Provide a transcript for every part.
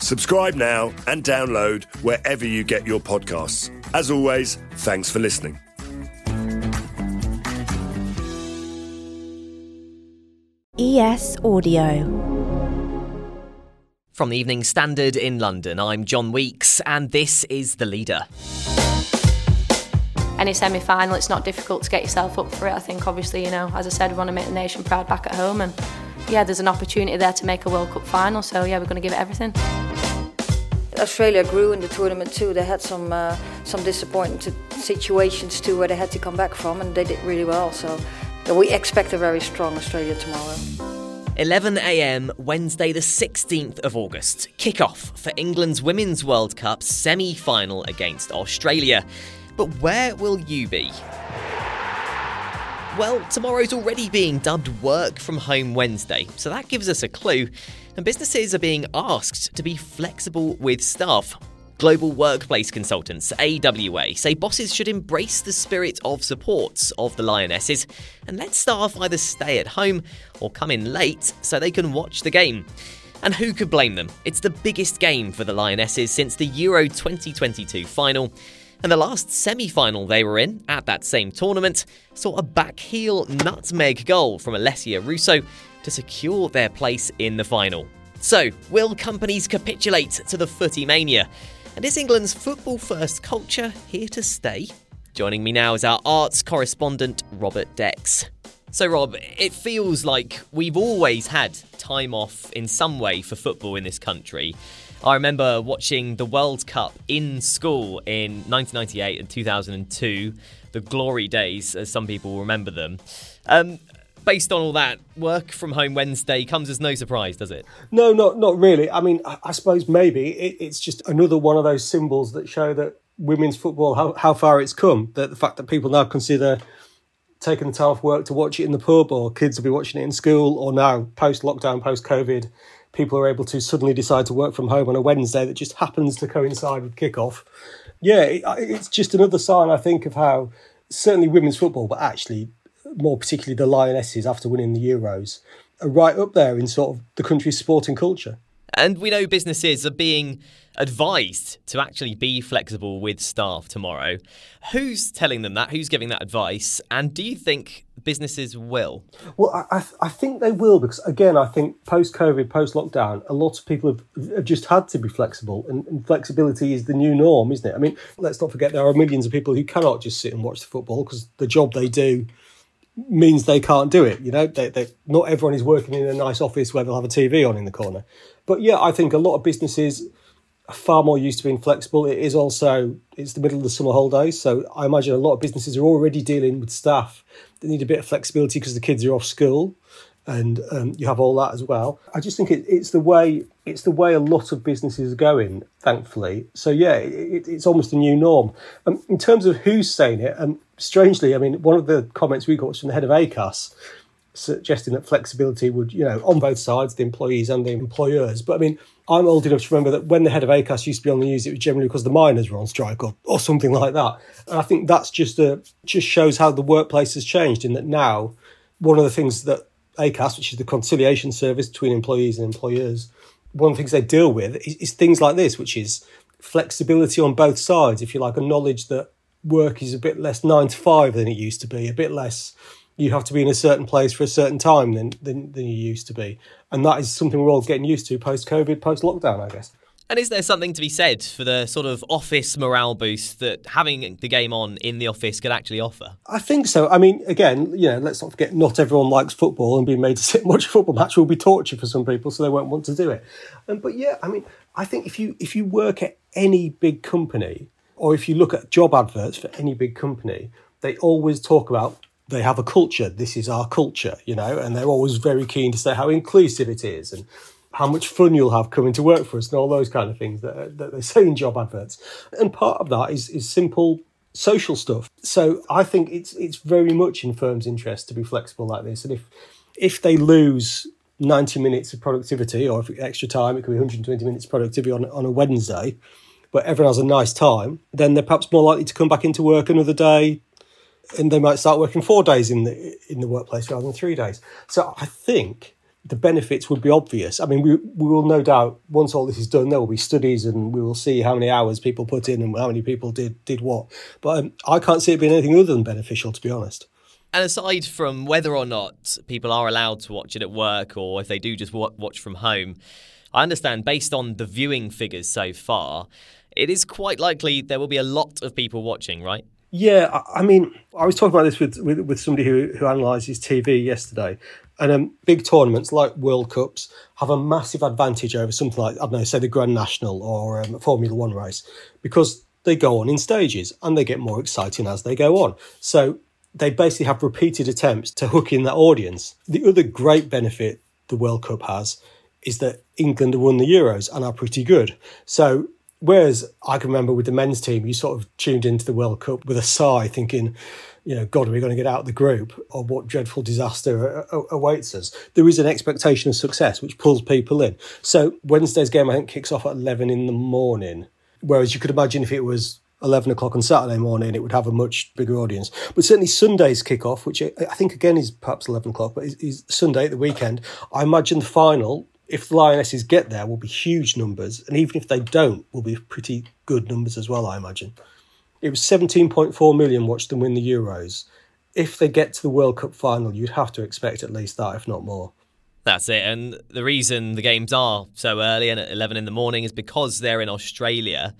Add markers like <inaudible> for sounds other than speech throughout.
Subscribe now and download wherever you get your podcasts. As always, thanks for listening. ES Audio. From the Evening Standard in London, I'm John Weeks, and this is The Leader. Any semi final, it's not difficult to get yourself up for it. I think, obviously, you know, as I said, we want to make the nation proud back at home, and yeah, there's an opportunity there to make a World Cup final, so yeah, we're going to give it everything. Australia grew in the tournament too. They had some uh, some disappointing situations too, where they had to come back from, and they did really well. So we expect a very strong Australia tomorrow. 11am, Wednesday, the 16th of August. Kick-off for England's Women's World Cup semi final against Australia. But where will you be? Well, tomorrow's already being dubbed Work from Home Wednesday, so that gives us a clue. And businesses are being asked to be flexible with staff. Global workplace consultants, AWA, say bosses should embrace the spirit of support of the Lionesses and let staff either stay at home or come in late so they can watch the game. And who could blame them? It's the biggest game for the Lionesses since the Euro 2022 final. And the last semi final they were in at that same tournament saw a back heel nutmeg goal from Alessia Russo to secure their place in the final. So, will companies capitulate to the footy mania? And is England's football first culture here to stay? Joining me now is our arts correspondent, Robert Dex. So, Rob, it feels like we've always had time off in some way for football in this country. I remember watching the World Cup in school in 1998 and 2002, the glory days, as some people remember them. Um, based on all that, work from home Wednesday comes as no surprise, does it? No, not not really. I mean, I, I suppose maybe it, it's just another one of those symbols that show that women's football how, how far it's come. That the fact that people now consider taking the time off work to watch it in the pub, or kids will be watching it in school, or now post lockdown, post COVID, people are able to suddenly decide to work from home on a Wednesday that just happens to coincide with kickoff. Yeah, it, it's just another sign, I think, of how certainly women's football, but actually more particularly the Lionesses after winning the Euros, are right up there in sort of the country's sporting culture. And we know businesses are being advised to actually be flexible with staff tomorrow. Who's telling them that? Who's giving that advice? And do you think businesses will? Well, I, I think they will because, again, I think post COVID, post lockdown, a lot of people have, have, just had to be flexible, and, and, flexibility is the new norm, isn't it? I mean, let's not forget there are millions of people who cannot just sit and watch the football because the job they do means they can't do it. You know, they, they, not everyone is working in a nice office where they'll have a TV on in the corner. But yeah, I think a lot of businesses are far more used to being flexible. It is also it's the middle of the summer holidays, so I imagine a lot of businesses are already dealing with staff that need a bit of flexibility because the kids are off school, and um, you have all that as well. I just think it, it's the way it's the way a lot of businesses are going, thankfully. So yeah, it, it's almost a new norm. Um, in terms of who's saying it, and um, strangely, I mean, one of the comments we got was from the head of ACAS suggesting that flexibility would, you know, on both sides, the employees and the employers. But I mean, I'm old enough to remember that when the head of ACAS used to be on the news, it was generally because the miners were on strike or, or something like that. And I think that's just a just shows how the workplace has changed in that now one of the things that ACAS, which is the conciliation service between employees and employers, one of the things they deal with is, is things like this, which is flexibility on both sides, if you like, a knowledge that work is a bit less nine to five than it used to be, a bit less you have to be in a certain place for a certain time than, than, than you used to be. And that is something we're all getting used to post COVID, post lockdown, I guess. And is there something to be said for the sort of office morale boost that having the game on in the office could actually offer? I think so. I mean, again, you know, let's not forget, not everyone likes football, and being made to sit and watch a football match will be torture for some people, so they won't want to do it. Um, but yeah, I mean, I think if you if you work at any big company, or if you look at job adverts for any big company, they always talk about they have a culture. This is our culture, you know, and they're always very keen to say how inclusive it is and how much fun you'll have coming to work for us and all those kind of things that, that they say in job adverts. And part of that is, is simple social stuff. So I think it's it's very much in firms' interest to be flexible like this. And if if they lose 90 minutes of productivity or if extra time, it could be 120 minutes productivity on, on a Wednesday, but everyone has a nice time, then they're perhaps more likely to come back into work another day and they might start working four days in the in the workplace rather than three days. So I think the benefits would be obvious. I mean, we, we will no doubt, once all this is done, there will be studies and we will see how many hours people put in and how many people did, did what. But um, I can't see it being anything other than beneficial, to be honest. And aside from whether or not people are allowed to watch it at work or if they do just watch from home, I understand based on the viewing figures so far, it is quite likely there will be a lot of people watching, right? Yeah, I mean, I was talking about this with, with, with somebody who, who analyses TV yesterday, and um, big tournaments like World Cups have a massive advantage over something like, I don't know, say the Grand National or um, Formula One race because they go on in stages and they get more exciting as they go on. So they basically have repeated attempts to hook in that audience. The other great benefit the World Cup has is that England won the Euros and are pretty good. So whereas I can remember with the men's team, you sort of tuned into the World Cup with a sigh, thinking, you know, God, are we going to get out of the group or what dreadful disaster awaits us? There is an expectation of success which pulls people in. So Wednesday's game, I think, kicks off at 11 in the morning. Whereas you could imagine if it was 11 o'clock on Saturday morning, it would have a much bigger audience. But certainly Sunday's kick-off, which I think again is perhaps 11 o'clock, but is, is Sunday at the weekend. I imagine the final, if the Lionesses get there, will be huge numbers. And even if they don't, will be pretty good numbers as well, I imagine. It was 17.4 million watched them win the Euros. If they get to the World Cup final, you'd have to expect at least that, if not more. That's it. And the reason the games are so early and at 11 in the morning is because they're in Australia.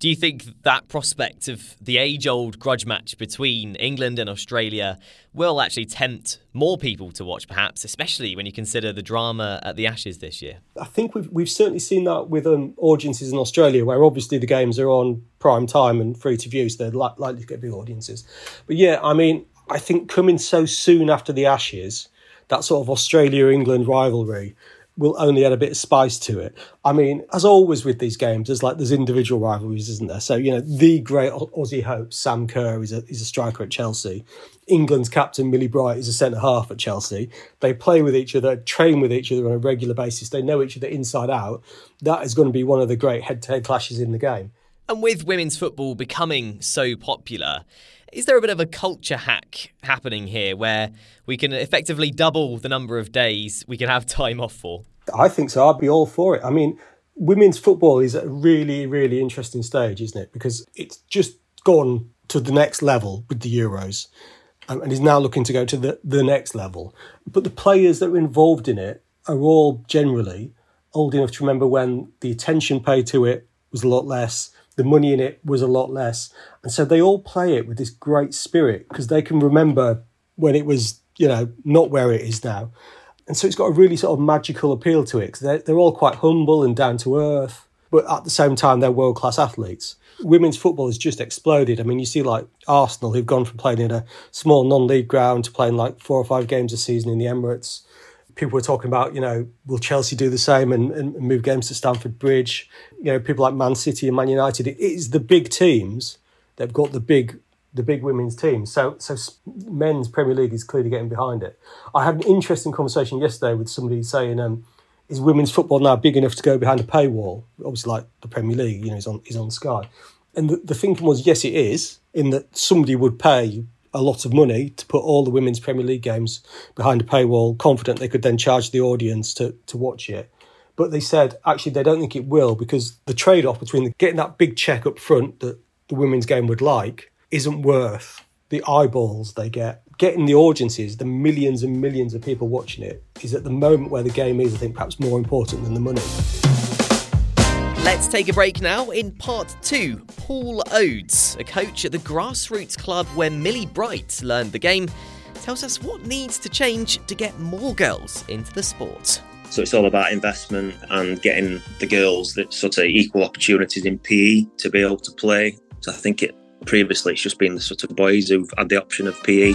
Do you think that prospect of the age old grudge match between England and Australia will actually tempt more people to watch, perhaps, especially when you consider the drama at the Ashes this year? I think we've, we've certainly seen that with um, audiences in Australia, where obviously the games are on prime time and free to view, so they're li- likely to get big audiences. But yeah, I mean, I think coming so soon after the Ashes, that sort of Australia England rivalry will only add a bit of spice to it. I mean, as always with these games, there's like there's individual rivalries, isn't there? So you know, the great Aussie hope Sam Kerr is a is a striker at Chelsea. England's captain Millie Bright is a centre half at Chelsea. They play with each other, train with each other on a regular basis. They know each other inside out. That is going to be one of the great head-to-head clashes in the game. And with women's football becoming so popular, is there a bit of a culture hack happening here where we can effectively double the number of days we can have time off for? I think so. I'd be all for it. I mean, women's football is at a really, really interesting stage, isn't it? Because it's just gone to the next level with the Euros um, and is now looking to go to the, the next level. But the players that are involved in it are all generally old enough to remember when the attention paid to it was a lot less, the money in it was a lot less. And so they all play it with this great spirit because they can remember when it was, you know, not where it is now. And so it's got a really sort of magical appeal to it they're, they're all quite humble and down to earth, but at the same time, they're world class athletes. Women's football has just exploded. I mean, you see like Arsenal, who've gone from playing in a small non league ground to playing like four or five games a season in the Emirates people were talking about, you know, will Chelsea do the same and, and move games to Stamford Bridge? You know, people like Man City and Man United. It is the big teams that've got the big the big women's team. So so men's Premier League is clearly getting behind it. I had an interesting conversation yesterday with somebody saying, um, is women's football now big enough to go behind a paywall? Obviously, like the Premier League, you know, is on is on Sky. And the, the thinking was, yes, it is, in that somebody would pay a lot of money to put all the women's Premier League games behind a paywall, confident they could then charge the audience to, to watch it. But they said actually they don't think it will because the trade off between the, getting that big check up front that the women's game would like isn't worth the eyeballs they get. Getting the audiences, the millions and millions of people watching it, is at the moment where the game is, I think, perhaps more important than the money. Let's take a break now. In part two, Paul Oades, a coach at the grassroots club where Millie Bright learned the game, tells us what needs to change to get more girls into the sport. So it's all about investment and getting the girls that sort of equal opportunities in PE to be able to play. So I think it previously it's just been the sort of boys who've had the option of PE.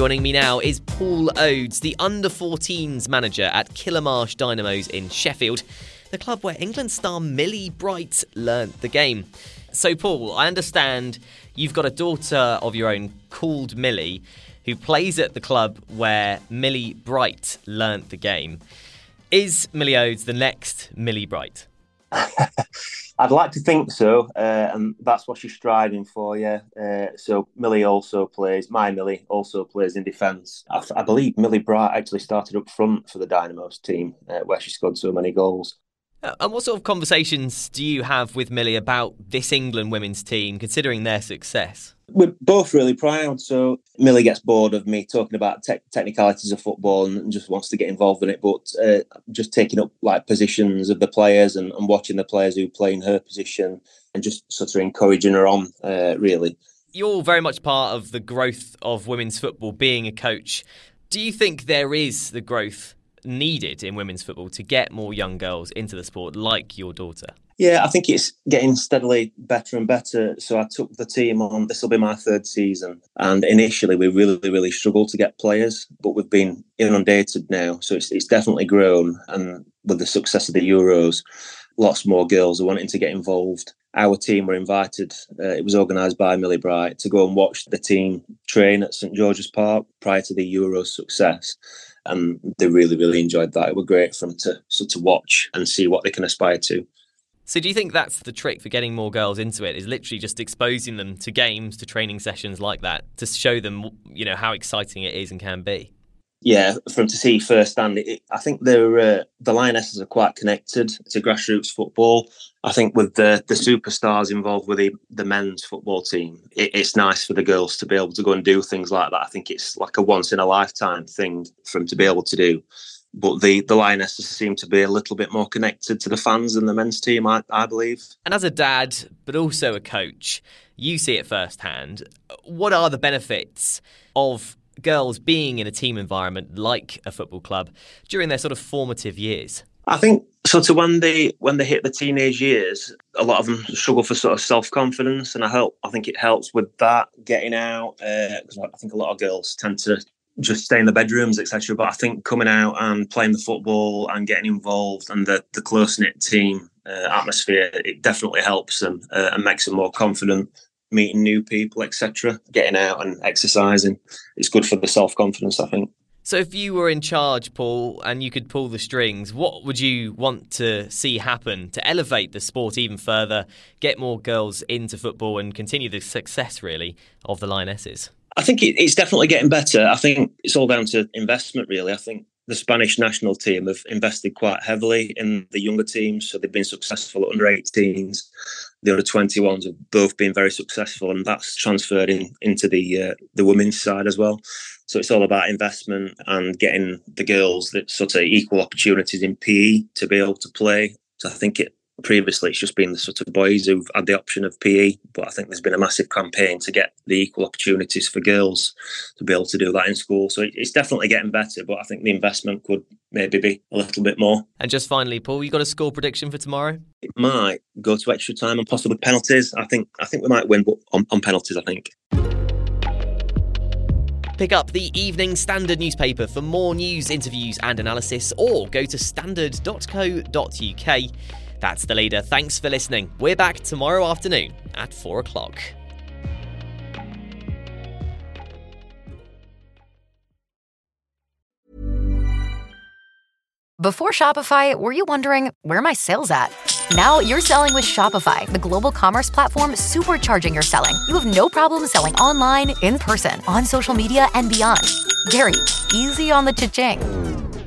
Joining me now is Paul Oades, the under 14s manager at Killamarsh Dynamos in Sheffield, the club where England star Millie Bright learnt the game. So, Paul, I understand you've got a daughter of your own called Millie who plays at the club where Millie Bright learnt the game. Is Millie Oades the next Millie Bright? <laughs> I'd like to think so, uh, and that's what she's striving for. Yeah. Uh, so Millie also plays. My Millie also plays in defence. I, believe Millie Bright actually started up front for the Dynamos team, uh, where she scored so many goals. Uh, and what sort of conversations do you have with Millie about this England women's team, considering their success? We're both really proud. So Millie gets bored of me talking about te- technicalities of football and just wants to get involved in it. But uh, just taking up like positions of the players and, and, watching the players who play in her position and just sort of encouraging her on, uh, really. You're very much part of the growth of women's football, being a coach. Do you think there is the growth needed in women's football to get more young girls into the sport, like your daughter? Yeah, I think it's getting steadily better and better. So I took the team on. This will be my third season, and initially we really, really struggled to get players, but we've been inundated now. So it's it's definitely grown, and with the success of the Euros, lots more girls are wanting to get involved. Our team were invited. Uh, it was organised by Millie Bright to go and watch the team train at St George's Park prior to the Euros success and they really really enjoyed that. It was great for them to so to watch and see what they can aspire to. So, do you think that's the trick for getting more girls into it? Is literally just exposing them to games, to training sessions like that, to show them, you know, how exciting it is and can be? Yeah, from to see firsthand, it, I think they're, uh, the Lionesses are quite connected to grassroots football. I think with the the superstars involved with the, the men's football team, it, it's nice for the girls to be able to go and do things like that. I think it's like a once in a lifetime thing for them to be able to do. But the the Lionesses seem to be a little bit more connected to the fans than the men's team, I, I believe. And as a dad, but also a coach, you see it firsthand. What are the benefits of girls being in a team environment like a football club during their sort of formative years? I think so. To when they when they hit the teenage years, a lot of them struggle for sort of self confidence, and I help. I think it helps with that getting out because uh, I think a lot of girls tend to just stay in the bedrooms, etc. But I think coming out and playing the football and getting involved and the the close knit team uh, atmosphere, it definitely helps them uh, and makes them more confident meeting new people, etc. Getting out and exercising, it's good for the self confidence. I think. So, if you were in charge, Paul, and you could pull the strings, what would you want to see happen to elevate the sport even further, get more girls into football, and continue the success, really, of the Lionesses? I think it's definitely getting better. I think it's all down to investment, really. I think the Spanish national team have invested quite heavily in the younger teams, so they've been successful at under 18s. The under 21s have both been very successful, and that's transferred in, into the uh, the women's side as well. So it's all about investment and getting the girls that sort of equal opportunities in PE to be able to play. So I think it previously it's just been the sort of boys who've had the option of PE, but I think there's been a massive campaign to get the equal opportunities for girls to be able to do that in school. So it's definitely getting better, but I think the investment could maybe be a little bit more. And just finally, Paul, you got a score prediction for tomorrow? It might go to extra time and possibly penalties. I think I think we might win on, on penalties. I think. Pick up the Evening Standard newspaper for more news, interviews, and analysis, or go to standard.co.uk. That's the leader. Thanks for listening. We're back tomorrow afternoon at 4 o'clock. Before Shopify, were you wondering where my sales at? Now you're selling with Shopify, the global commerce platform supercharging your selling. You have no problem selling online, in person, on social media, and beyond. Gary, easy on the cha-ching.